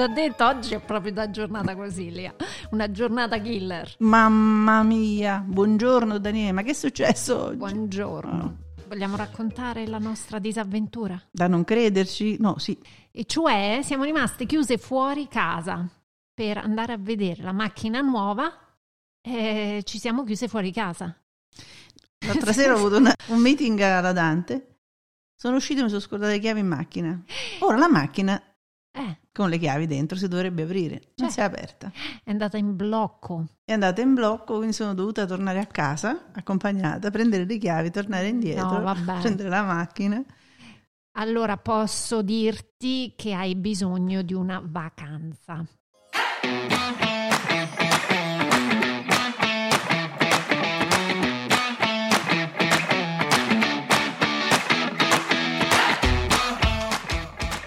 T'ho detto, oggi è proprio una giornata così, Lia. Una giornata killer. Mamma mia, buongiorno Daniele, ma che è successo oggi? Buongiorno. Vogliamo raccontare la nostra disavventura? Da non crederci? No, sì. E cioè siamo rimaste chiuse fuori casa per andare a vedere la macchina nuova e ci siamo chiuse fuori casa. L'altra sera ho avuto una- un meeting alla Dante, sono uscito e mi sono scordata le chiavi in macchina. Ora la macchina Eh, con le chiavi dentro si dovrebbe aprire, non Cioè. si è aperta. è andata in blocco. È andata in blocco, quindi sono dovuta tornare a casa, accompagnata, prendere le chiavi, tornare indietro, No, prendere la macchina. Allora posso dirti che hai bisogno di una vacanza.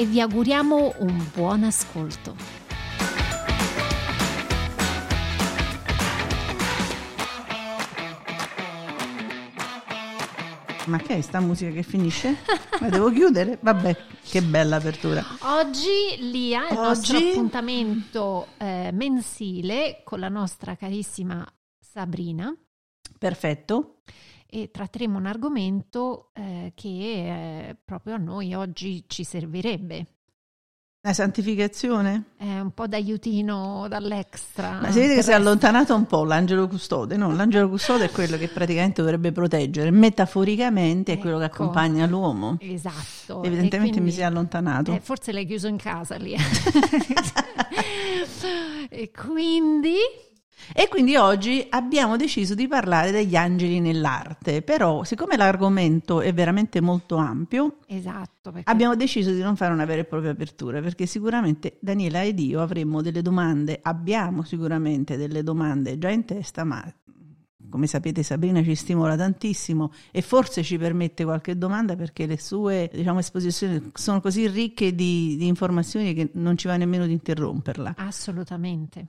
e vi auguriamo un buon ascolto. Ma che è sta musica che finisce? Ma devo chiudere? Vabbè, che bella apertura. Oggi Lia è il nostro Oggi- appuntamento eh, mensile con la nostra carissima Sabrina Perfetto. E tratteremo un argomento eh, che eh, proprio a noi oggi ci servirebbe. La santificazione? È un po' d'aiutino dall'extra. Ma si vede che si è allontanato un po' l'angelo custode, no? L'angelo custode è quello che praticamente dovrebbe proteggere, metaforicamente è quello che Ecco. accompagna l'uomo. Esatto. Evidentemente quindi- mi si è allontanato. Eh, forse l'hai chiuso in casa lì. e quindi E quindi oggi abbiamo deciso di parlare degli angeli nell'arte, però siccome l'argomento è veramente molto ampio, esatto, perché abbiamo deciso di non fare una vera e propria apertura, perché sicuramente Daniela ed io avremmo delle domande, abbiamo sicuramente delle domande già in testa, ma come sapete Sabrina ci stimola tantissimo e forse ci permette qualche domanda perché le sue diciamo, esposizioni sono così ricche di, di informazioni che non ci va nemmeno di interromperla. assolutamente.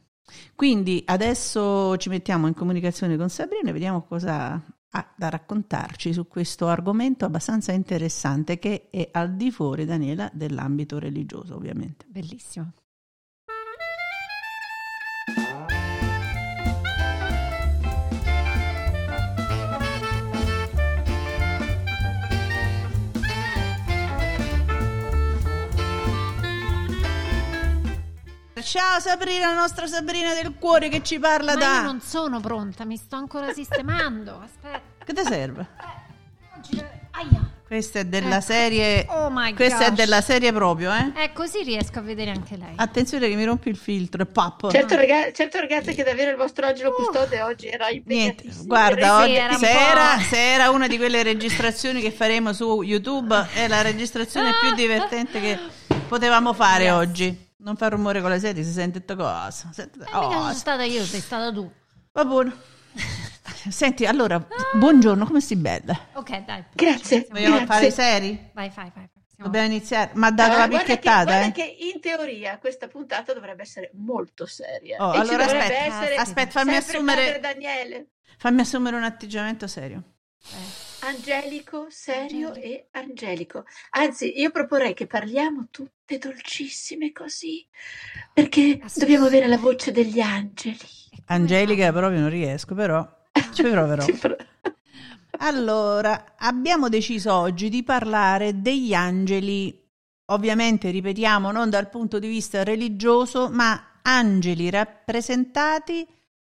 Quindi adesso ci mettiamo in comunicazione con Sabrina e vediamo cosa ha da raccontarci su questo argomento abbastanza interessante che è al di fuori, Daniela, dell'ambito religioso, ovviamente. Bellissimo. Ciao Sabrina, la nostra Sabrina del cuore che ci parla Ma da... io non sono pronta, mi sto ancora sistemando. Aspetta. Che ti serve? Oggi- Aia. Questa è della Ecco. serie... Oh my Questa è gosh. della serie proprio, eh? Eh, così riesco a vedere anche lei. Attenzione che mi rompi il filtro, e pappo. Certo, raga- certo, ragazzi che davvero il vostro angelo custode oggi era Niente, impegnatissimo. guarda, Sì, oggi, era se, era, se era una di quelle registrazioni che faremo su YouTube, è la registrazione più divertente che potevamo fare Yes. oggi. Non fa rumore con la serie, si sente sta cosa. Sente- Eh, mica oh, sono stata io, sei stata tu. va buono. Senti, allora, buongiorno, come stai bella? Ok, dai. Grazie. Vogliamo Grazie. fare i seri? Vai, vai, vai. Siamo- Dobbiamo iniziare. Ma ha dato Ah, la guarda che- picchettata, guarda eh? che in teoria questa puntata dovrebbe essere molto seria. Oh, E ci allora dovrebbe aspetta, essere aspetta, fammi sempre assumere- Daniele. Fammi assumere un atteggiamento serio. Eh, Angelico, serio e angelico. Anzi, io proporrei che parliamo tutte dolcissime così, perché dobbiamo avere la voce degli angeli. Angelica proprio non riesco, però ci proverò. Ci Allora, abbiamo deciso oggi di parlare degli angeli, ovviamente ripetiamo, non dal punto di vista religioso, ma angeli rappresentati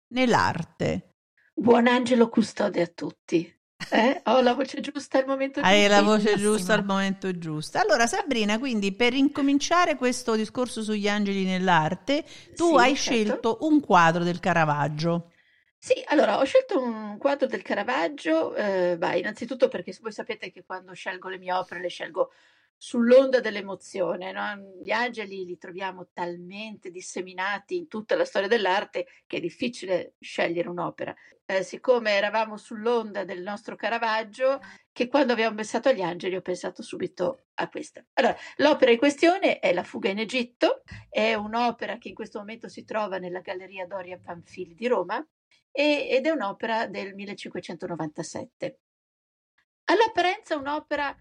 nell'arte. Buon angelo custode a tutti. Eh? Ho la voce giusta al momento giusto. Hai la voce giusta al momento giusto. Allora, Sabrina, quindi per incominciare questo discorso sugli angeli nell'arte, tu Sì, hai certo. scelto un quadro del Caravaggio. Sì, allora ho scelto un quadro del Caravaggio, eh, beh, innanzitutto perché voi sapete che quando scelgo le mie opere le scelgo sull'onda dell'emozione. No? Gli angeli li troviamo talmente disseminati in tutta la storia dell'arte che è difficile scegliere un'opera. Eh, siccome eravamo sull'onda del nostro Caravaggio, che quando abbiamo pensato agli angeli ho pensato subito a questa. Allora, l'opera in questione è La fuga in Egitto, è un'opera che in questo momento si trova nella Galleria Doria Panfili di Roma e, ed è un'opera del 1597. All'apparenza un'opera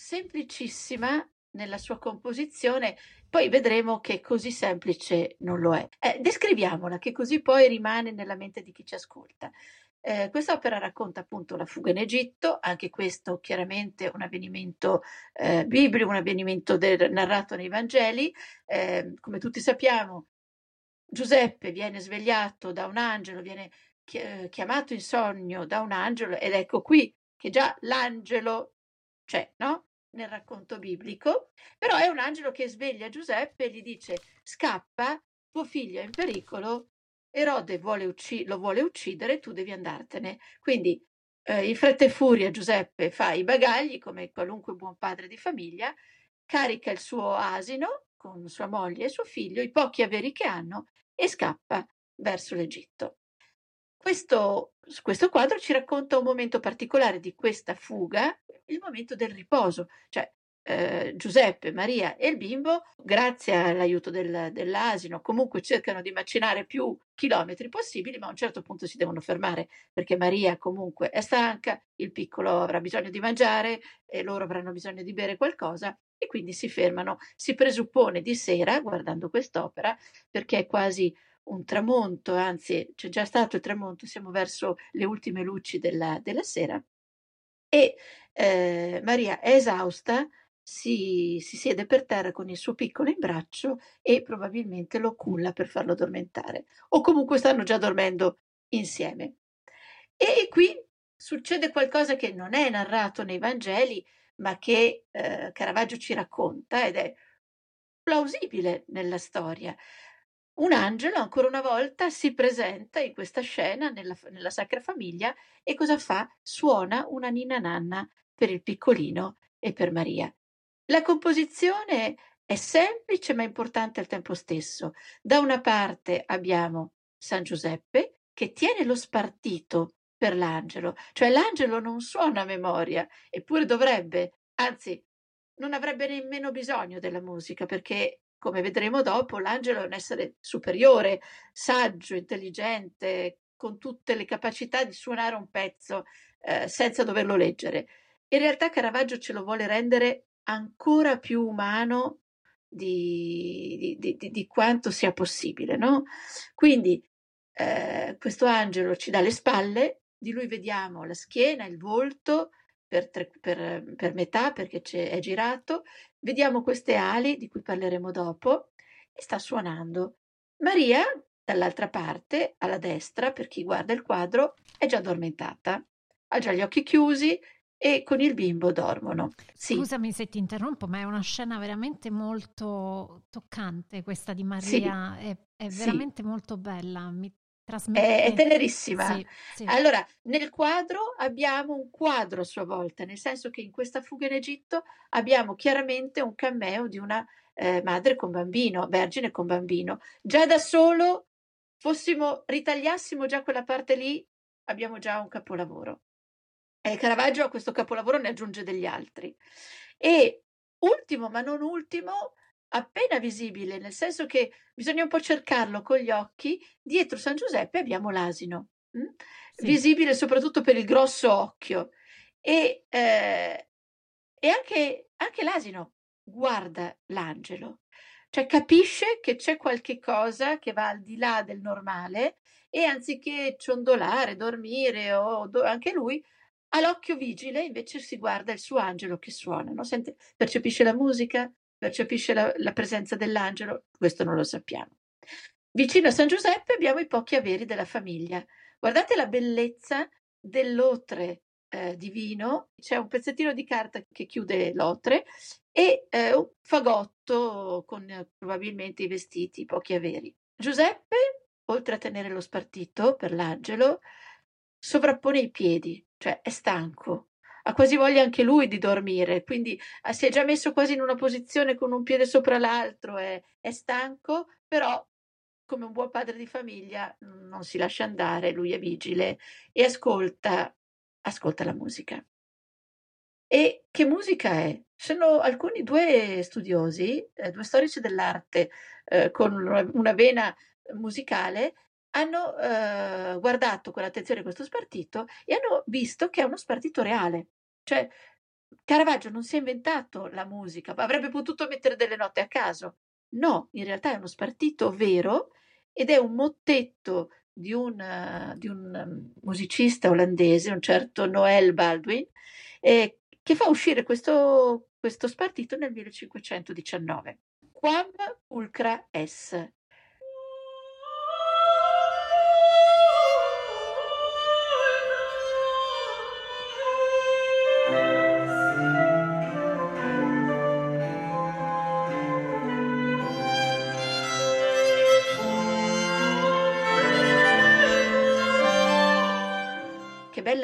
semplicissima nella sua composizione, poi vedremo che così semplice non lo è. Eh, descriviamola, che così poi rimane nella mente di chi ci ascolta. Eh, quest'opera racconta appunto la fuga in Egitto, anche questo chiaramente un avvenimento eh, biblico, un avvenimento del, narrato nei Vangeli. Eh, come tutti sappiamo, Giuseppe viene svegliato da un angelo, viene chiamato in sogno da un angelo ed ecco qui che già l'angelo c'è, no? Nel racconto biblico, però è un angelo che sveglia Giuseppe e gli dice scappa, tuo figlio è in pericolo, Erode vuole ucc- lo vuole uccidere, tu devi andartene. Quindi eh, in fretta e furia Giuseppe fa i bagagli come qualunque buon padre di famiglia, carica il suo asino con sua moglie e suo figlio, i pochi averi che hanno, e scappa verso l'Egitto. Questo, questo quadro ci racconta un momento particolare di questa fuga, il momento del riposo, cioè eh, Giuseppe, Maria e il bimbo, grazie all'aiuto del, dell'asino, comunque cercano di macinare più chilometri possibili, ma a un certo punto si devono fermare perché Maria comunque è stanca, il piccolo avrà bisogno di mangiare e loro avranno bisogno di bere qualcosa e quindi si fermano. Si presuppone di sera, guardando quest'opera, perché è quasi un tramonto, anzi c'è già stato il tramonto, siamo verso le ultime luci della, della sera e eh, Maria è esausta, si, si, siede per terra con il suo piccolo in braccio e probabilmente lo culla per farlo addormentare o comunque stanno già dormendo insieme. E qui succede qualcosa che non è narrato nei Vangeli, ma che eh, Caravaggio ci racconta ed è plausibile nella storia. Un angelo, ancora una volta, si presenta in questa scena nella, nella Sacra Famiglia e cosa fa? Suona una ninna nanna per il piccolino e per Maria. La composizione è semplice ma importante al tempo stesso. Da una parte abbiamo San Giuseppe che tiene lo spartito per l'angelo, cioè l'angelo non suona a memoria, eppure dovrebbe, anzi non avrebbe nemmeno bisogno della musica perché come vedremo dopo, l'angelo è un essere superiore, saggio, intelligente, con tutte le capacità di suonare un pezzo eh, senza doverlo leggere. In realtà Caravaggio ce lo vuole rendere ancora più umano di, di, di, di quanto sia possibile. No? Quindi eh, questo angelo ci dà le spalle, di lui vediamo la schiena, il volto, per, tre, per, per metà perché è girato. Vediamo queste ali di cui parleremo dopo e sta suonando. Maria, dall'altra parte, alla destra, per chi guarda il quadro, è già addormentata. Ha già gli occhi chiusi e con il bimbo dormono. Sì. Scusami se ti interrompo, ma è una scena veramente molto toccante questa di Maria, sì. è, è, veramente sì. molto bella, mi Trasmette... È, tenerissima. Sì, sì. Allora, nel quadro abbiamo un quadro a sua volta, nel senso che in questa fuga in Egitto abbiamo chiaramente un cameo di una eh, madre con bambino, vergine con bambino. Già da solo, fossimo, ritagliassimo già quella parte lì, abbiamo già un capolavoro. E Caravaggio a questo capolavoro ne aggiunge degli altri. E ultimo, ma non ultimo, appena visibile, nel senso che bisogna un po' cercarlo con gli occhi, dietro San Giuseppe abbiamo l'asino? Mm? Sì. visibile soprattutto per il grosso occhio. E, eh, e anche, anche l'asino guarda l'angelo, cioè capisce che c'è qualche cosa che va al di là del normale e anziché ciondolare, dormire o do- anche lui ha l'occhio vigile, invece si guarda il suo angelo che suona, no? Sente, percepisce la musica, percepisce la, la presenza dell'angelo? Questo non lo sappiamo. Vicino a San Giuseppe abbiamo i pochi averi della famiglia. Guardate la bellezza dell'otre eh, divino, c'è un pezzettino di carta che chiude l'otre e eh, un fagotto con eh, probabilmente i vestiti, i pochi averi. Giuseppe, oltre a tenere lo spartito per l'angelo, sovrappone i piedi, cioè è stanco, ha quasi voglia anche lui di dormire, quindi eh, si è già messo quasi in una posizione con un piede sopra l'altro, è, è stanco, però come un buon padre di famiglia non si lascia andare, lui è vigile e ascolta, ascolta la musica. E che musica è? Sono alcuni due studiosi, eh, due storici dell'arte eh, con una, vena musicale, hanno eh, guardato con attenzione questo spartito e hanno visto che è uno spartito reale. Cioè, Caravaggio non si è inventato la musica, avrebbe potuto mettere delle note a caso. No, in realtà è uno spartito vero ed è un mottetto di un, uh, di un um, musicista olandese, un certo Noel Baldwin, eh, che fa uscire questo, questo spartito nel 1519. Quam pulcra es,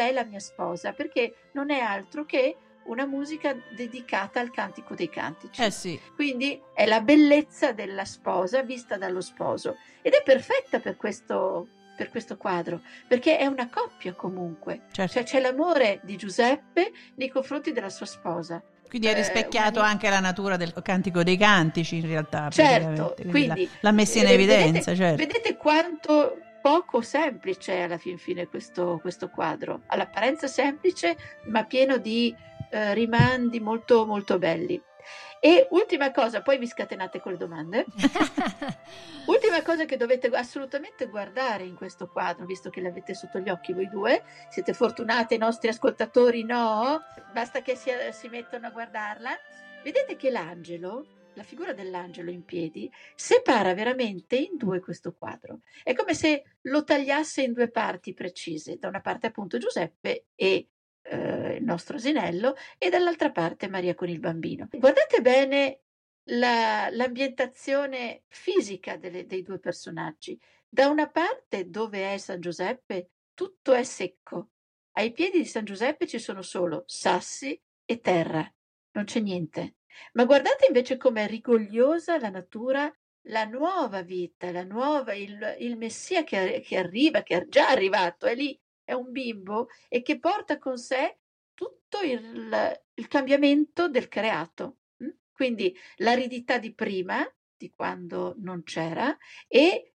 è la mia sposa, perché non è altro che una musica dedicata al cantico dei cantici. Eh sì. Quindi è la bellezza della sposa vista dallo sposo ed è perfetta per questo, per questo quadro, perché è una coppia comunque. Certo. Cioè c'è l'amore di Giuseppe nei confronti della sua sposa. Quindi è eh, rispecchiato eh, anche la natura del cantico dei cantici in realtà. Certo, quindi, quindi l'ha messa in evidenza. Vedete, certo. vedete quanto poco semplice alla fin fine questo, questo quadro, all'apparenza semplice ma pieno di eh, rimandi molto molto belli. E ultima cosa, poi vi scatenate con le domande. ultima cosa che dovete assolutamente guardare in questo quadro, visto che l'avete sotto gli occhi voi due, siete fortunati, i nostri ascoltatori no, basta che si, si mettano a guardarla. Vedete che l'angelo la figura dell'angelo in piedi separa veramente in due questo quadro. È come se lo tagliasse in due parti precise, da una parte appunto Giuseppe e eh, il nostro asinello e dall'altra parte Maria con il bambino. Guardate bene la, l'ambientazione fisica delle, dei due personaggi. Da una parte dove è San Giuseppe tutto è secco, ai piedi di San Giuseppe ci sono solo sassi e terra, non c'è niente. Ma guardate invece com'è rigogliosa la natura, la nuova vita, la nuova, il, il Messia che, che arriva, che è già arrivato, è lì, è un bimbo e che porta con sé tutto il, il cambiamento del creato. Mm? Quindi l'aridità di prima, di quando non c'era, e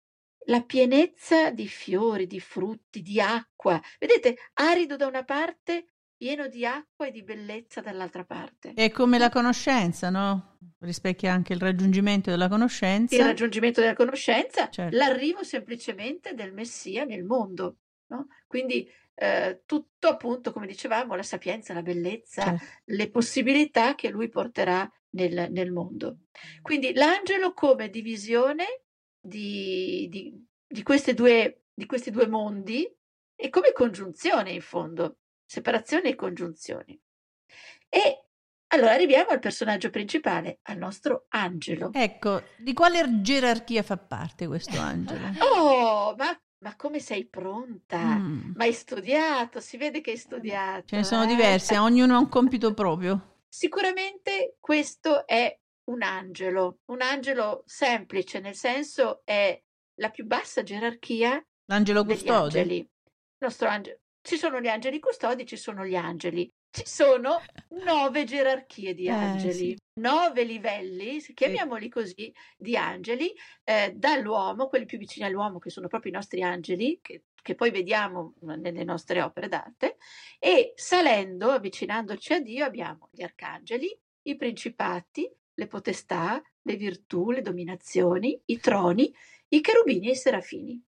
la pienezza di fiori, di frutti, di acqua. Vedete, arido da una parte, pieno di acqua e di bellezza dall'altra parte. È come la conoscenza, no? Rispecchia anche il raggiungimento della conoscenza. Il raggiungimento della conoscenza, certo. l'arrivo semplicemente del Messia nel mondo, no? Quindi eh, tutto appunto, come dicevamo, la sapienza, la bellezza, certo. le possibilità che lui porterà nel, nel, mondo. Quindi l'angelo come divisione di, di, di, due, di questi due mondi e come congiunzione in fondo separazioni e congiunzioni. E allora arriviamo al personaggio principale, al nostro angelo. Ecco, di quale gerarchia fa parte questo angelo? oh, ma, ma, come sei pronta? Mm. Ma hai studiato, si vede che hai studiato. Ce ne sono eh? diverse, ognuno ha un compito proprio. Sicuramente questo è un angelo, un angelo semplice, nel senso è la più bassa gerarchia. L'angelo custode. Il nostro angelo, ci sono gli angeli custodi, ci sono gli angeli. Ci sono nove gerarchie di eh, angeli, eh, sì. nove livelli, chiamiamoli sì. così, di angeli, eh, dall'uomo, quelli più vicini all'uomo, che sono proprio i nostri angeli, che, che poi vediamo nelle nostre opere d'arte, e salendo, avvicinandoci a Dio, abbiamo gli arcangeli, i principati, le potestà, le virtù, le dominazioni, i troni, i cherubini e i serafini.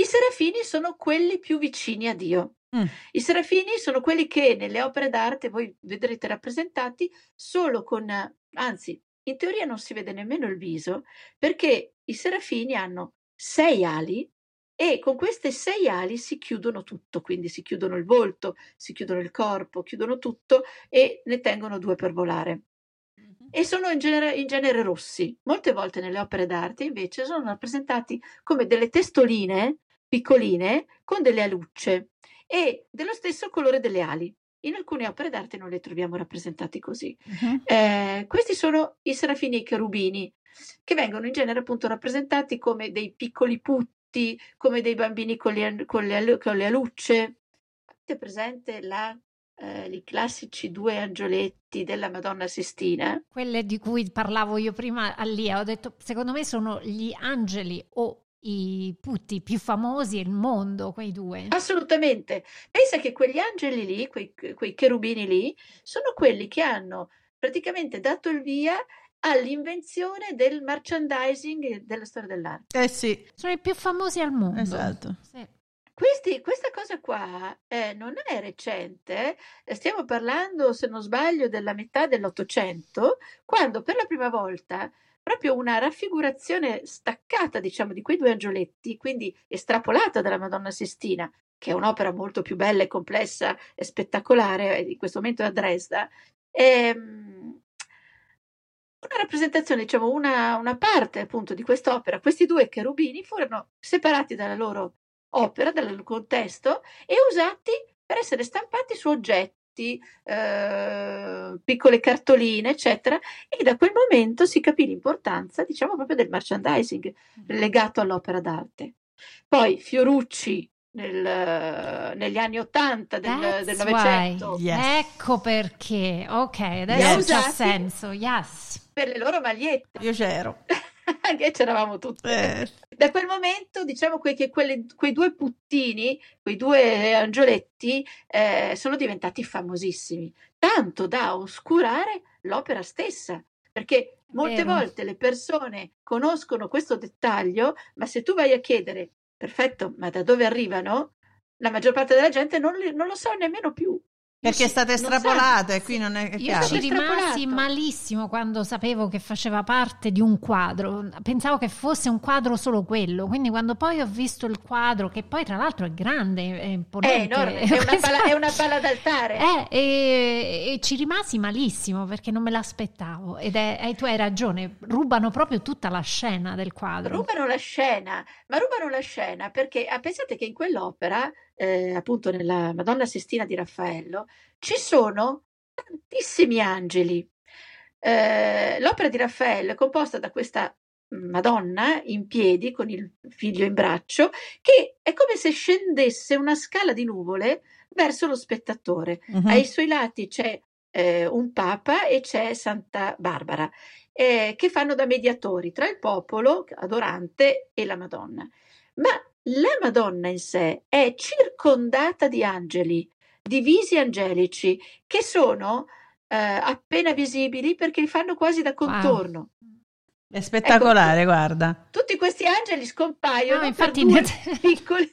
I serafini sono quelli più vicini a Dio. Mm. I serafini sono quelli che nelle opere d'arte voi vedrete rappresentati solo con, anzi, in teoria non si vede nemmeno il viso, perché i serafini hanno sei ali e con queste sei ali si chiudono tutto, quindi si chiudono il volto, si chiudono il corpo, chiudono tutto e ne tengono due per volare. Mm-hmm. E sono in genere, in genere rossi. Molte volte nelle opere d'arte invece sono rappresentati come delle testoline piccoline con delle alucce e dello stesso colore delle ali. in alcune opere d'arte non li troviamo rappresentati così. Uh-huh. Eh, questi sono i serafini e i cherubini, che vengono in genere appunto rappresentati come dei piccoli putti, come dei bambini con le, con le, con le alucce. Avete presente la eh, i classici due angioletti della Madonna Sistina. Quelle di cui parlavo io prima a Lia, ho detto secondo me sono gli angeli o i putti più famosi del mondo, quei due. Assolutamente. Pensa che quegli angeli lì, quei, quei cherubini lì, sono quelli che hanno praticamente dato il via all'invenzione del merchandising della storia dell'arte. Eh sì. Sono i più famosi al mondo. Esatto. Sì. Questi, questa cosa qua eh, non è recente, eh, stiamo parlando, se non sbaglio, della metà dell'Ottocento, quando per la prima volta proprio una raffigurazione staccata, diciamo, di quei due angioletti, quindi estrapolata dalla Madonna Sistina, che è un'opera molto più bella e complessa e spettacolare, in questo momento è a Dresda, ehm, una rappresentazione, diciamo, una, una parte appunto di quest'opera, questi due cherubini furono separati dalla loro opera, dal contesto, e usati per essere stampati su oggetti, eh, piccole cartoline, eccetera, e da quel momento si capì l'importanza, diciamo, proprio del merchandising legato all'opera d'arte. Poi Fiorucci nel, negli anni Ottanta del, del Novecento. Yes. Ecco perché, ok, adesso ha senso, yes. Per le loro magliette. Io c'ero. Anche c'eravamo tutte. Eh. Da quel momento, diciamo que- che quelle, quei due puttini, quei due angioletti, eh, sono diventati famosissimi, tanto da oscurare l'opera stessa. Perché molte Vero. volte le persone conoscono questo dettaglio, ma se tu vai a chiedere, perfetto, ma da dove arrivano? La maggior parte della gente non, non lo sa nemmeno più. Perché è stata estrapolata e qui non è chiaro. Io ci rimasi malissimo quando sapevo che faceva parte di un quadro. Pensavo che fosse un quadro solo quello. Quindi quando poi ho visto il quadro, che poi tra l'altro è grande, è imponente. È enorme, è una palla, è una palla d'altare. Eh, e, e, ci rimasi malissimo perché non me l'aspettavo. Ed è, e tu hai ragione, rubano proprio tutta la scena del quadro. Rubano la scena, ma rubano la scena perché ah, pensate che in quell'opera eh, appunto nella Madonna Sistina di Raffaello, ci sono tantissimi angeli. Eh, l'opera di Raffaello è composta da questa Madonna in piedi con il figlio in braccio, che è come se scendesse una scala di nuvole verso lo spettatore. Uh-huh. Ai suoi lati c'è eh, un papa e c'è Santa Barbara, eh, che fanno da mediatori tra il popolo adorante e la Madonna. Ma la Madonna in sé è circondata di angeli, di visi angelici, che sono eh, appena visibili perché li fanno quasi da contorno. Wow. È spettacolare, ecco, guarda. Tutti questi angeli scompaiono no, infatti ne... piccoli.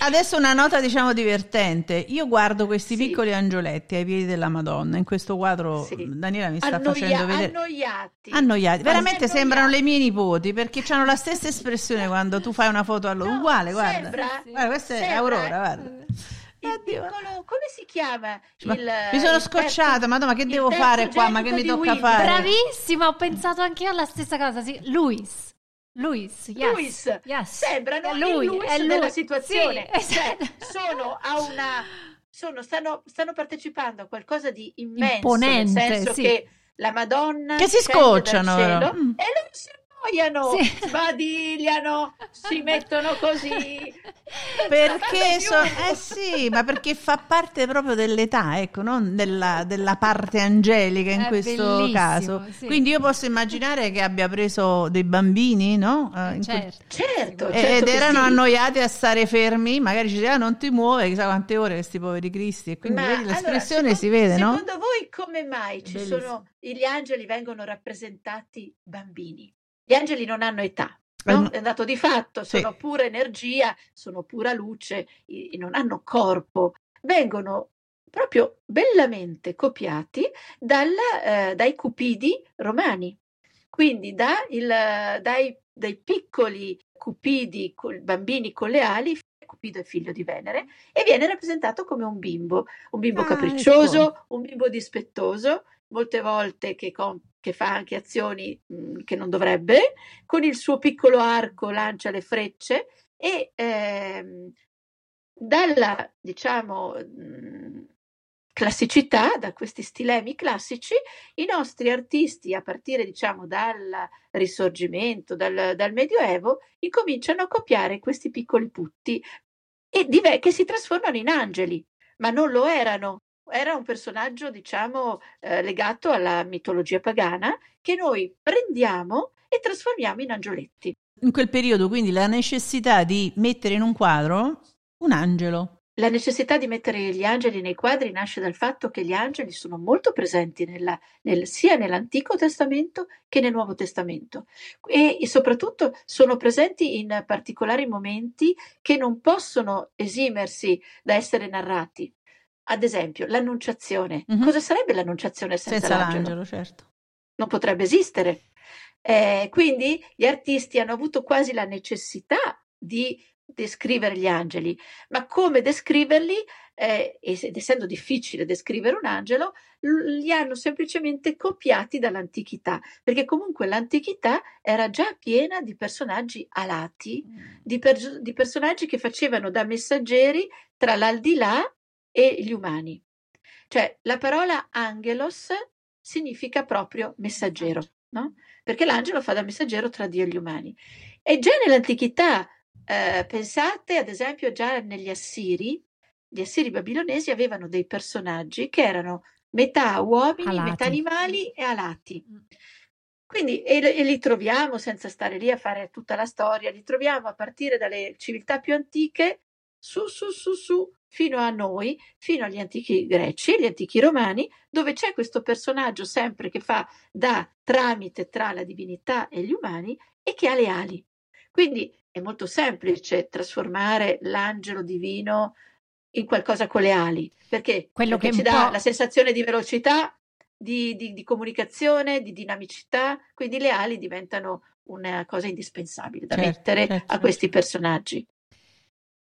Adesso una nota, diciamo, divertente. Io guardo questi sì. piccoli angioletti ai piedi della Madonna. In questo quadro sì. Daniela mi sta Annoia- facendo vedere. Annoiati. Annoiati. Veramente annoiati. sembrano le mie nipoti perché hanno la stessa espressione quando tu fai una foto a loro. No, Uguale, guarda. Sembra, guarda questa sembra. è Aurora, guarda. Il piccolo, come si chiama? Il, mi sono scocciata, terzo, ma che devo fare qua? Ma che mi tocca Will. fare? Bravissima, ho pensato anche io alla stessa cosa. Sì. Luis. Luis, yes. Luis. Yes. sembrano è lui, il Luis è lui. della situazione. Sì, cioè, sono a una sono, stanno, stanno, partecipando a qualcosa di immenso, Imponente, nel senso sì. che la Madonna che si scocciano cielo, mm. e loro si annoiano, sì. sbadigliano, si mettono così. Perché so, eh sì, ma perché fa parte proprio dell'età, ecco, non della, della parte angelica in È questo caso. Sì. Quindi io posso immaginare che abbia preso dei bambini, no? Eh, certo, certo, certo ed erano sì. annoiati a stare fermi, magari ci diceva ah, non ti muove, chissà quante ore questi poveri cristi. E quindi ma, l'espressione allora, si vede, secondo, no? Secondo voi come mai ci Bellissimo. sono gli angeli vengono rappresentati bambini? Gli angeli non hanno età. No? È dato di fatto, sono sì. pura energia, sono pura luce, non hanno corpo, vengono proprio bellamente copiati dalla, eh, dai cupidi romani, quindi da il, dai, dai, piccoli cupidi, bambini con le ali, Cupido è figlio di Venere, e viene rappresentato come un bimbo, un bimbo ah, capriccioso, ecco. un bimbo dispettoso, molte volte che, com- che fa anche azioni mh, mhmm, che non dovrebbe, con il suo piccolo arco lancia le frecce e ehm, dalla, diciamo, mh, mhmm, classicità, da questi stilemi classici, i nostri artisti, a partire diciamo dal risorgimento, dal, dal Medioevo, incominciano a copiare questi piccoli putti e div- che si trasformano in angeli, ma non lo erano. Era un personaggio, diciamo, eh, legato alla mitologia pagana che noi prendiamo e trasformiamo in angioletti. In quel periodo, quindi, la necessità di mettere in un quadro un angelo. La necessità di mettere gli angeli nei quadri nasce dal fatto che gli angeli sono molto presenti nella, nel, sia nell'Antico Testamento che nel Nuovo Testamento e, e, soprattutto sono presenti in particolari momenti che non possono esimersi da essere narrati. Ad esempio, l'annunciazione. Mm-hmm. Cosa sarebbe l'annunciazione senza, senza l'angelo? l'angelo? certo. Non potrebbe esistere. Eh, quindi gli artisti hanno avuto quasi la necessità di descrivere gli angeli, ma come descriverli, eh, ed essendo difficile descrivere un angelo, li hanno semplicemente copiati dall'antichità, perché comunque l'antichità era già piena di personaggi alati, mm. di, per, di personaggi che facevano da messaggeri tra l'aldilà e gli umani. Cioè la parola angelos significa proprio messaggero, no? Perché l'angelo fa da messaggero tra Dio e gli umani. E già nell'antichità eh, pensate ad esempio già negli Assiri, gli Assiri babilonesi avevano dei personaggi che erano metà uomini, alati. metà animali e alati. Mm. Quindi, e, e, li troviamo, senza stare lì a fare tutta la storia, li troviamo a partire dalle civiltà più antiche, su, su, su, su, fino a noi, fino agli antichi greci e gli antichi romani, dove c'è questo personaggio sempre che fa da tramite tra la divinità e gli umani e che ha le ali. Quindi è molto semplice trasformare l'angelo divino in qualcosa con le ali, perché, Quello perché che ci dà la sensazione di velocità, di, di, di, comunicazione, di dinamicità, quindi le ali diventano una cosa indispensabile da certo, mettere certo. a questi personaggi.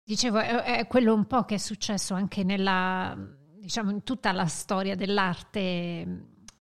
Dicevo, è, è, quello un po' che è successo anche nella, diciamo, in tutta la storia dell'arte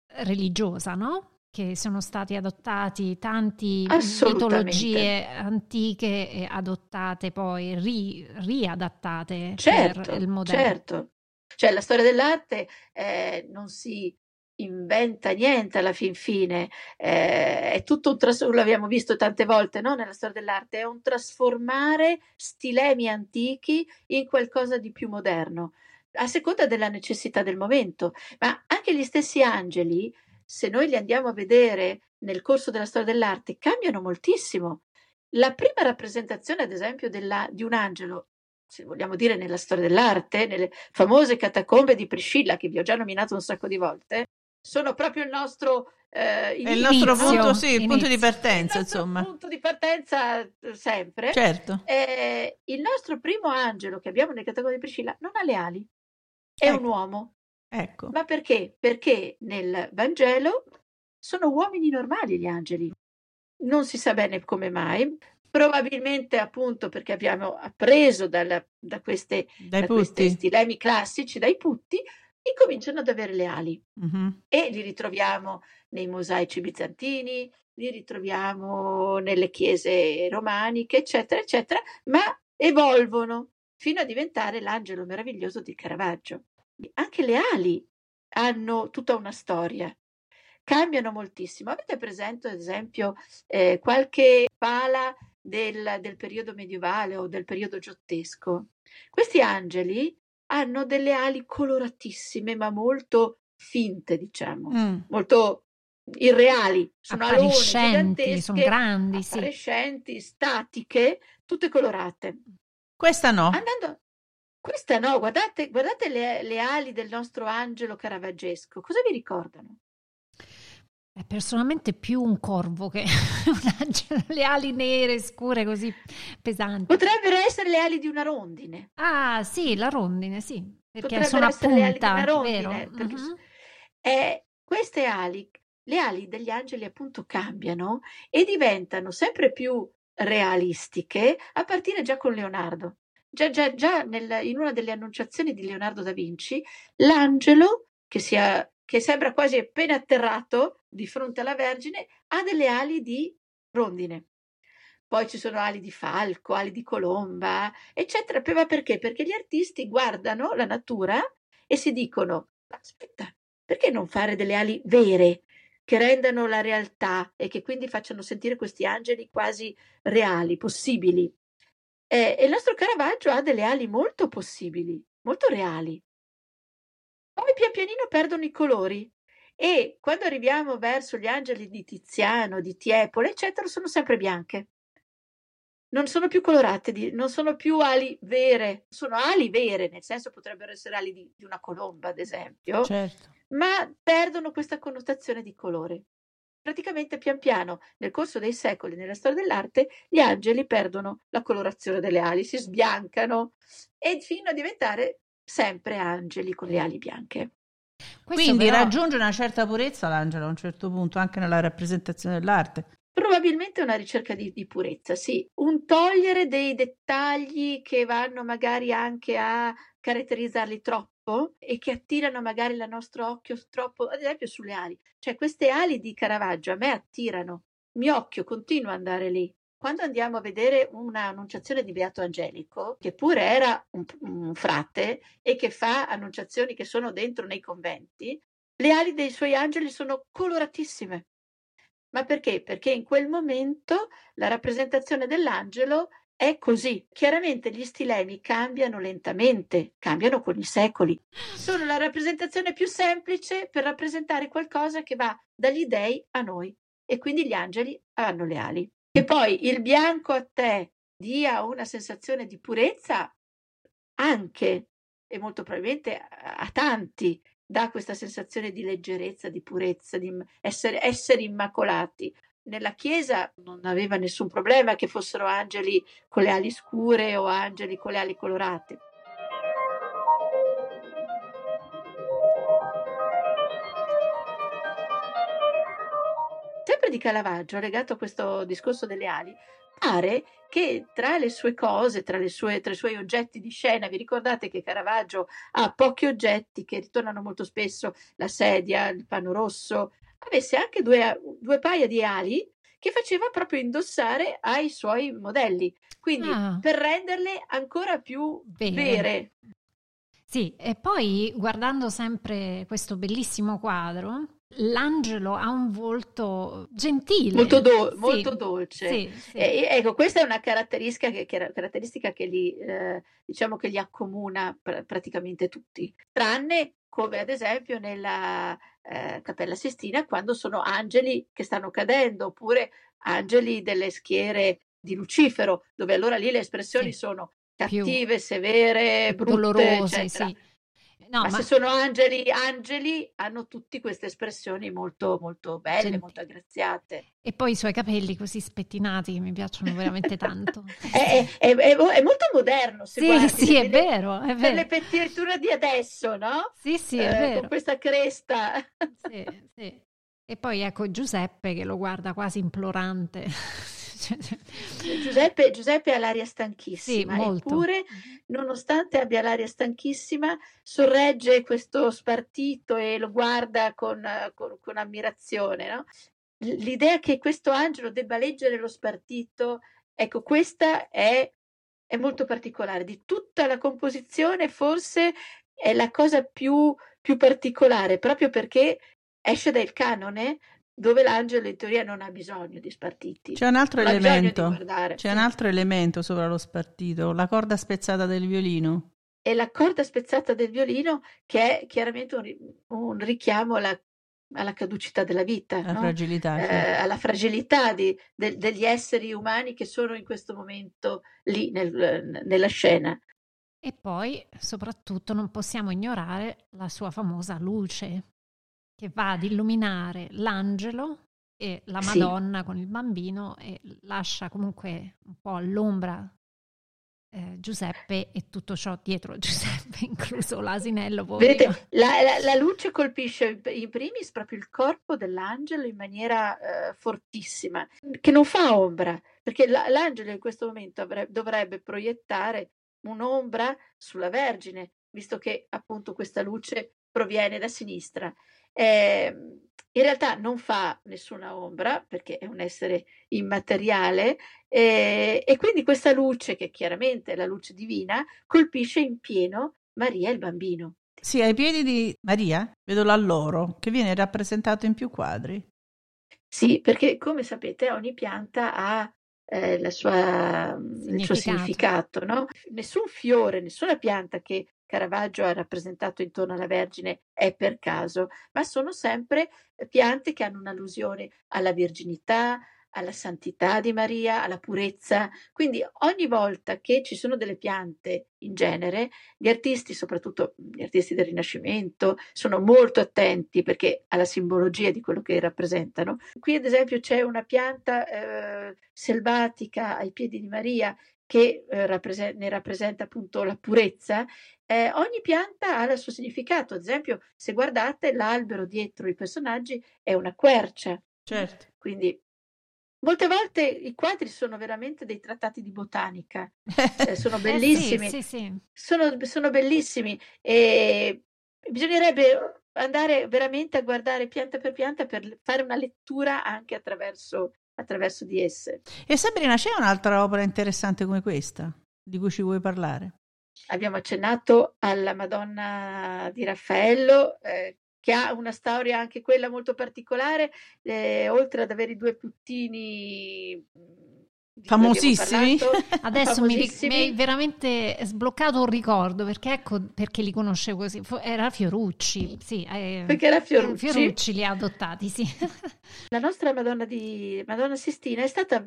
religiosa, no? che sono stati adottati tanti mitologie antiche e adottate poi, ri, riadattate certo, per il modello. Certo, cioè la storia dell'arte eh, non si inventa niente alla fin fine, eh, è tutto un trasformare, l'abbiamo visto tante volte no? nella storia dell'arte, è un trasformare stilemi antichi in qualcosa di più moderno, a seconda della necessità del momento, ma anche gli stessi angeli se noi li andiamo a vedere nel corso della storia dell'arte, cambiano moltissimo. La prima rappresentazione, ad esempio, della, di un angelo, se vogliamo dire nella storia dell'arte, nelle famose catacombe di Priscilla, che vi ho già nominato un sacco di volte, sono proprio il nostro eh, il nostro punto, sì, il punto di partenza, insomma. Il punto di partenza eh, sempre. Certo. Eh, il nostro primo angelo che abbiamo nel catacombe di Priscilla non ha le ali, è ecco. un uomo. Ecco. Ma perché? Perché nel Vangelo sono uomini normali gli angeli. Non si sa bene come mai, probabilmente appunto perché abbiamo appreso dalla, da, queste, da questi stilemi classici, dai putti, incominciano ad avere le ali mm-hmm. e li ritroviamo nei mosaici bizantini, li ritroviamo nelle chiese romaniche, eccetera, eccetera, ma evolvono fino a diventare l'angelo meraviglioso di Caravaggio anche le ali hanno tutta una storia, cambiano moltissimo. Avete presente, ad esempio, eh, qualche pala del, del, periodo medievale o del periodo giottesco? Questi angeli hanno delle ali coloratissime, ma molto finte, diciamo, mm. molto irreali. Sono appariscenti, sono grandi, appariscenti, sì. statiche, tutte colorate. Questa no. Andando, questa no, guardate, guardate le, le ali del nostro angelo caravaggesco, cosa vi ricordano? È personalmente più un corvo che un angelo, le ali nere, scure, così pesanti. Potrebbero essere le ali di una rondine. Ah, sì, la rondine, sì, perché Potrebbero sono a punta, le ali di una rondine, uh-huh. eh, queste ali, le ali degli angeli appunto cambiano e diventano sempre più realistiche a partire già con Leonardo. Già, già, già nel, in una delle annunciazioni di Leonardo da Vinci, l'angelo, che, sia, che sembra quasi appena atterrato di fronte alla Vergine, ha delle ali di rondine. Poi ci sono ali di falco, ali di colomba, eccetera. Ma perché? Perché gli artisti guardano la natura e si dicono, aspetta, perché non fare delle ali vere che rendano la realtà e che quindi facciano sentire questi angeli quasi reali, possibili? Eh, e il nostro Caravaggio ha delle ali molto possibili, molto reali. Poi pian pianino perdono i colori e quando arriviamo verso gli angeli di Tiziano, di Tiepolo, eccetera, sono sempre bianche. Non sono più colorate, non sono più ali vere, sono ali vere, nel senso potrebbero essere ali di, di una colomba, ad esempio, Certo. ma perdono questa connotazione di colore. Praticamente pian piano, nel corso dei secoli, nella storia dell'arte, gli angeli perdono la colorazione delle ali, si sbiancano e fino a diventare sempre angeli con le ali bianche. Questo Quindi però- raggiunge una certa purezza l'angelo a un certo punto, anche nella rappresentazione dell'arte. Probabilmente una ricerca di, di purezza, sì, un togliere dei dettagli che vanno magari anche a caratterizzarli troppo e che attirano magari il nostro occhio troppo, ad esempio sulle ali. Cioè queste ali di Caravaggio a me attirano, il mio occhio continua ad andare lì. Quando andiamo a vedere un'annunciazione di Beato Angelico, che pure era un, un frate e che fa annunciazioni che sono dentro nei conventi, le ali dei suoi angeli sono coloratissime. Ma perché? Perché in quel momento la rappresentazione dell'angelo è così. Chiaramente gli stilemi cambiano lentamente, cambiano con i secoli. Sono la rappresentazione più semplice per rappresentare qualcosa che va dagli dei a noi e quindi gli angeli hanno le ali. Che poi il bianco a te dia una sensazione di purezza anche e molto probabilmente a, tanti dà questa sensazione di leggerezza, di purezza, di essere, essere immacolati. Nella Chiesa non aveva nessun problema che fossero angeli con le ali scure o angeli con le ali colorate. Di Caravaggio, legato a questo discorso delle ali, pare che tra le sue cose, tra, le sue, tra i suoi oggetti di scena, vi ricordate che Caravaggio ha pochi oggetti che ritornano molto spesso, la sedia, il panno rosso, avesse anche due, due paia di ali che faceva proprio indossare ai suoi modelli, quindi Ah. per renderle ancora più Vere. vere. Sì, e poi guardando sempre questo bellissimo quadro, l'angelo ha un volto gentile. Molto, do- Sì, molto dolce. Sì, sì. E- ecco, questa è una caratteristica che, che- caratteristica che li, eh, diciamo che li accomuna pr- praticamente tutti, tranne come ad esempio nella eh, Cappella Sistina quando sono angeli che stanno cadendo oppure angeli delle schiere di Lucifero, dove allora lì le espressioni sono Più cattive, severe, brutte, dolorose, eccetera. sì. No, ma, ma se sono angeli, angeli hanno tutte queste espressioni molto, molto belle, Gentili. molto aggraziate. e poi i suoi capelli così spettinati che mi piacciono veramente tanto. È, è- è- è molto moderno, se Sì, guardi, sì, è per le- vero, è Per le vero. pettiture di adesso, no? Sì, sì, è Eh, vero. con questa cresta. Sì, sì. E poi ecco Giuseppe che lo guarda quasi implorante. Giuseppe, Giuseppe ha l'aria stanchissima, Sì, eppure, nonostante abbia l'aria stanchissima, sorregge questo spartito e lo guarda con, con- con ammirazione. no? L'idea che questo angelo debba leggere lo spartito, ecco, questa è, è molto particolare. Di tutta la composizione, forse è la cosa più, più particolare, proprio perché esce dal canone dove l'angelo in teoria non ha bisogno di spartiti. C'è un altro elemento, c'è un altro elemento sopra lo spartito, la corda spezzata del violino. E la corda spezzata del violino che è chiaramente un, un richiamo alla, alla caducità della vita, La no? fragilità, Eh, certo. alla fragilità di- del- degli esseri umani che sono in questo momento lì nel- nella scena. E poi, soprattutto, non possiamo ignorare la sua famosa luce che va ad illuminare l'angelo e la Sì. Madonna con il bambino e lascia comunque un po' all'ombra eh, Giuseppe e tutto ciò dietro Giuseppe, incluso l'asinello. Vedete, la, la- la luce colpisce in primis proprio il corpo dell'angelo in maniera eh, fortissima, che non fa ombra, perché la- l'angelo in questo momento avre- dovrebbe proiettare un'ombra sulla Vergine, visto che appunto questa luce proviene da sinistra. Eh, in realtà non fa nessuna ombra perché è un essere immateriale eh, e quindi questa luce, che chiaramente è la luce divina, colpisce in pieno Maria e il bambino. Sì, ai piedi di Maria, vedo l'alloro, che viene rappresentato in più quadri. Sì, perché come sapete ogni pianta ha eh, la sua, il suo significato, no? Nessun fiore, nessuna pianta che Caravaggio ha rappresentato intorno alla Vergine è per caso, ma sono sempre piante che hanno un'allusione alla virginità, alla santità di Maria, alla purezza. Quindi ogni volta che ci sono delle piante in genere, gli artisti, soprattutto gli artisti del Rinascimento, sono molto attenti perché alla simbologia di quello che rappresentano. Qui ad esempio c'è una pianta eh, selvatica ai piedi di Maria che eh, rappresenta, ne rappresenta appunto la purezza, eh, ogni pianta ha il suo significato. Ad esempio, se guardate l'albero dietro i personaggi è una quercia. Certo. Quindi molte volte i quadri sono veramente dei trattati di botanica. eh, sono bellissimi. Eh sì, sì, sì. Sono, sono bellissimi e bisognerebbe andare veramente a guardare pianta per pianta per fare una lettura anche attraverso attraverso di esse. E Sabrina, c'è un'altra opera interessante come questa di cui ci vuoi parlare? Abbiamo accennato alla Madonna di Raffaello, eh, che ha una storia anche quella molto particolare, eh, oltre ad avere i due puttini famosissimi. Adesso famosissimi. Mi, mi, hai veramente sbloccato un ricordo perché ecco perché li conoscevo così. Era Fiorucci, sì, eh, perché era Fiorucci. Fiorucci li ha adottati, sì. La nostra Madonna di Madonna Sistina è stata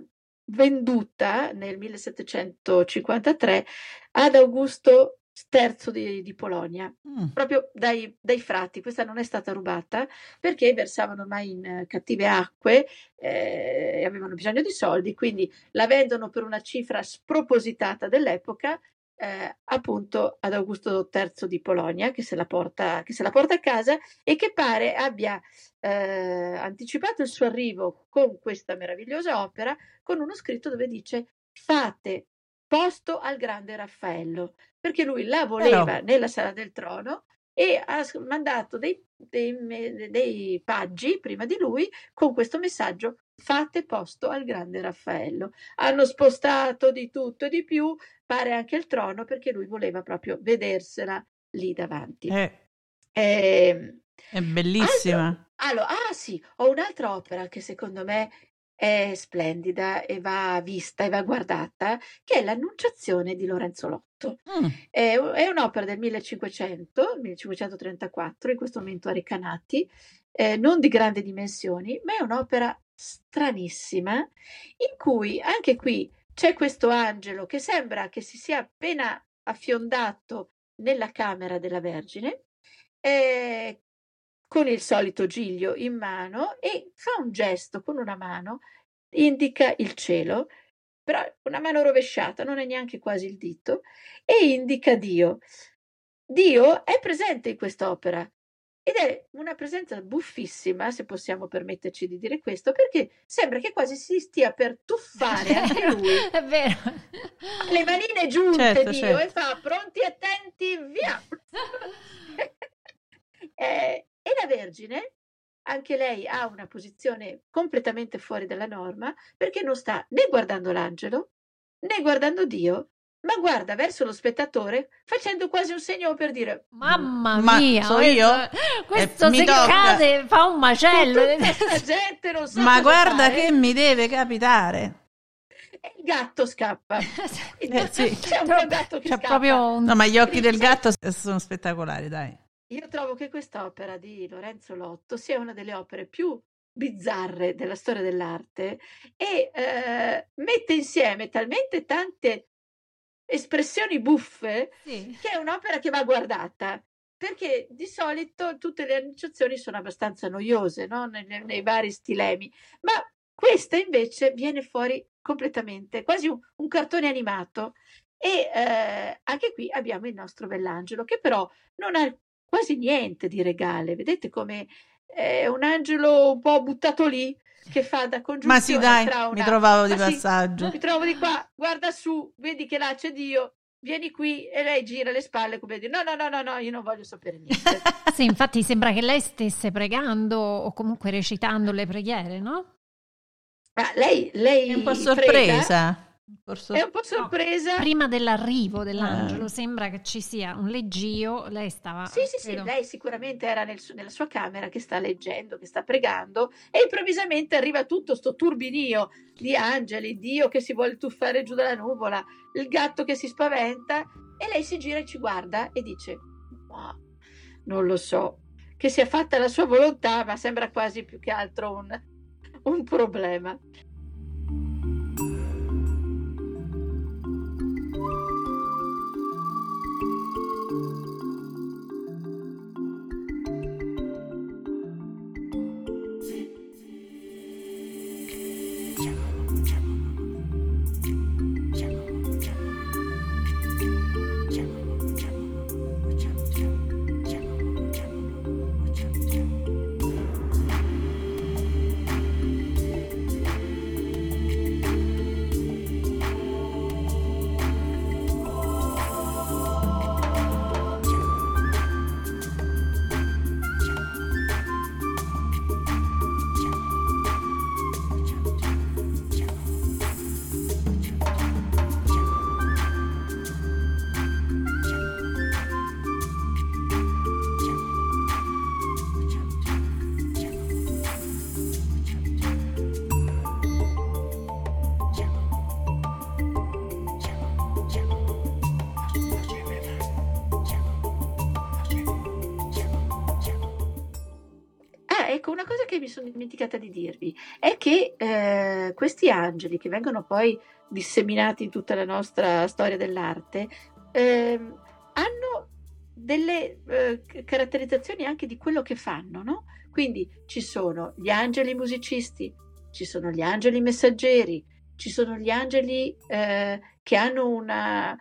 venduta nel 1753 ad Augusto sterzo di, di Polonia, mm. proprio dai, dai, frati. Questa non è stata rubata perché versavano ormai in cattive acque eh, e avevano bisogno di soldi, quindi la vendono per una cifra spropositata dell'epoca. Eh, appunto ad Augusto III di Polonia che se, la porta, che se la porta a casa e che pare abbia eh, anticipato il suo arrivo con questa meravigliosa opera con uno scritto dove dice fate posto al grande Raffaello, perché lui la voleva Però... nella sala del trono e ha mandato dei, dei, dei, paggi prima di lui con questo messaggio fate posto al grande Raffaello. Hanno spostato di tutto e di più, pare anche il trono, perché lui voleva proprio vedersela lì davanti. Eh. Eh, è bellissima. Altro, allora, ah sì, ho un'altra opera che secondo me è splendida e va vista e va guardata, che è l'Annunciazione di Lorenzo Lotto. Mm. È, è, un'opera del 1500, 1534, in questo momento a Recanati, eh, non di grandi dimensioni, ma è un'opera stranissima in cui anche qui c'è questo angelo che sembra che si sia appena affiondato nella camera della Vergine, eh, con il solito giglio in mano e fa un gesto con una mano, indica il cielo, però una mano rovesciata, non è neanche quasi il dito, e indica Dio. Dio è presente in quest'opera ed è una presenza buffissima, se possiamo permetterci di dire questo, perché sembra che quasi si stia per tuffare anche lui. è vero. Le manine giunte certo, Dio certo. e fa pronti, attenti, via. eh, e la Vergine, anche lei ha una posizione completamente fuori dalla norma perché non sta né guardando l'angelo né guardando Dio, ma guarda verso lo spettatore facendo quasi un segno per dire mamma mia ma so io? questo eh, se cade fa un macello. Gente non sa ma guarda fare. che mi deve capitare. E il gatto scappa. Eh, sì. c'è un gatto che c'è scappa. proprio un... no ma gli occhi del gatto sono spettacolari dai io trovo che quest'opera di Lorenzo Lotto sia una delle opere più bizzarre della storia dell'arte e eh, mette insieme talmente tante espressioni buffe sì. che è un'opera che va guardata perché di solito tutte le annunciazioni sono abbastanza noiose no? nei, nei, vari stilemi, ma questa invece viene fuori completamente, quasi un, un cartone animato. E eh, anche qui abbiamo il nostro Bellangelo, che però non ha quasi niente di regale. Vedete come è un angelo un po' buttato lì che fa da congiunzione Ma sì, dai, una... mi trovavo di Ma passaggio. Sì, mi trovo di qua, guarda su, vedi che là c'è Dio, vieni qui e lei gira le spalle come dire no, no, no, no, no, io non voglio sapere niente. sì, infatti sembra che lei stesse pregando o comunque recitando le preghiere, no? Ma lei, lei è un po' sorpresa. Prega, Forse... È un po' sorpresa. No, prima dell'arrivo dell'angelo eh. sembra che ci sia un leggio, lei stava... Sì, sì, credo... sì, lei sicuramente era nel, nella sua camera che sta leggendo, che sta pregando e improvvisamente arriva tutto sto turbinio di angeli, Dio che si vuole tuffare giù dalla nuvola, il gatto che si spaventa e lei si gira e ci guarda e dice, ma non lo so, che sia fatta la sua volontà, ma sembra quasi più che altro un, un problema. Dimenticata di dirvi è che eh, questi angeli che vengono poi disseminati in tutta la nostra storia dell'arte eh, hanno delle eh, caratterizzazioni anche di quello che fanno, no? Quindi ci sono gli angeli musicisti, ci sono gli angeli messaggeri, ci sono gli angeli eh, che hanno una,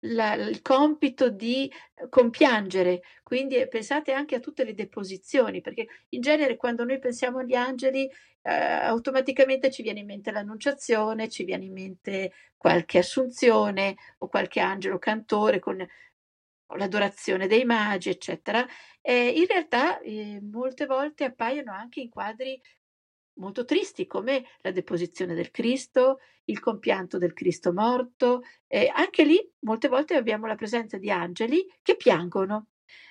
la, il compito di eh, compiangere, quindi eh, pensate anche a tutte le deposizioni, perché in genere quando noi pensiamo agli angeli eh, automaticamente ci viene in mente l'annunciazione, ci viene in mente qualche assunzione o qualche angelo cantore con l'adorazione dei magi, eccetera. Eh, in realtà eh, molte volte appaiono anche in quadri molto tristi come la deposizione del Cristo, il compianto del Cristo morto. Eh, anche lì molte volte abbiamo la presenza di angeli che piangono.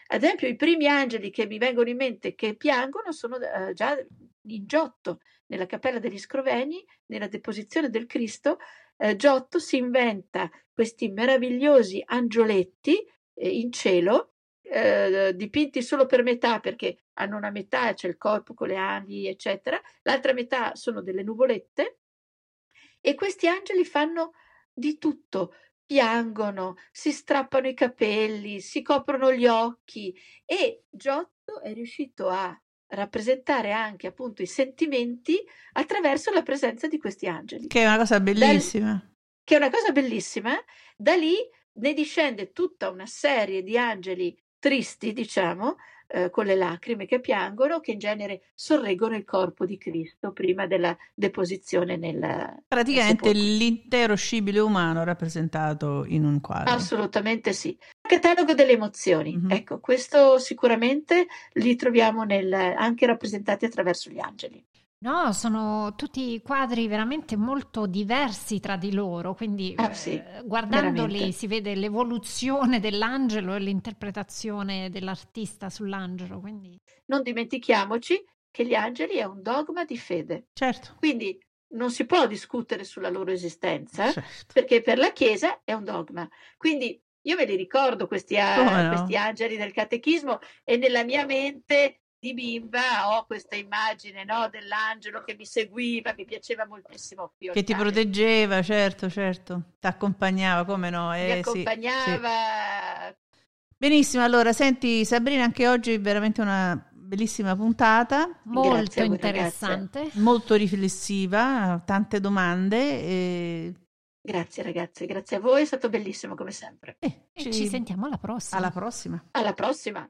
Ad esempio, i primi angeli che mi vengono in mente che piangono sono eh, già in Giotto, nella cappella degli Scroveni, nella deposizione del Cristo. Eh, Giotto si inventa questi meravigliosi angioletti eh, in cielo eh, dipinti solo per metà perché hanno una metà, c'è il corpo con le ali, eccetera, l'altra metà sono delle nuvolette e questi angeli fanno di tutto, piangono, si strappano i capelli, si coprono gli occhi e Giotto è riuscito a rappresentare anche appunto i sentimenti attraverso la presenza di questi angeli. Che è una cosa bellissima. Da, che è una cosa bellissima. Da lì ne discende tutta una serie di angeli tristi, diciamo, eh, con le lacrime che piangono, che in genere sorreggono il corpo di Cristo prima della deposizione nel Praticamente l'intero scibile umano rappresentato in un quadro. Assolutamente sì. Catalogo delle emozioni, mm-hmm. ecco, questo sicuramente li troviamo nel, anche rappresentati attraverso gli angeli. No, sono tutti quadri veramente molto diversi tra di loro, quindi ah, sì, eh, guardandoli veramente. si vede l'evoluzione dell'angelo e l'interpretazione dell'artista sull'angelo. Quindi... Non dimentichiamoci che gli angeli è un dogma di fede. Certo. Quindi non si può discutere sulla loro esistenza, certo. perché per la Chiesa è un dogma. Quindi io me li ricordo questi, no? questi angeli del catechismo e nella mia mente di bimba ho questa immagine no, dell'angelo che mi seguiva, mi piaceva moltissimo. Che ti proteggeva, certo, certo, ti accompagnava, come no? Eh, mi accompagnava. Sì, sì. Benissimo, allora senti Sabrina, anche oggi è veramente una bellissima puntata, molto interessante, ragazze. molto riflessiva, tante domande. E... Grazie ragazze, grazie a voi, è stato bellissimo come sempre. Eh, ci... ci sentiamo alla prossima. Alla prossima. Alla prossima.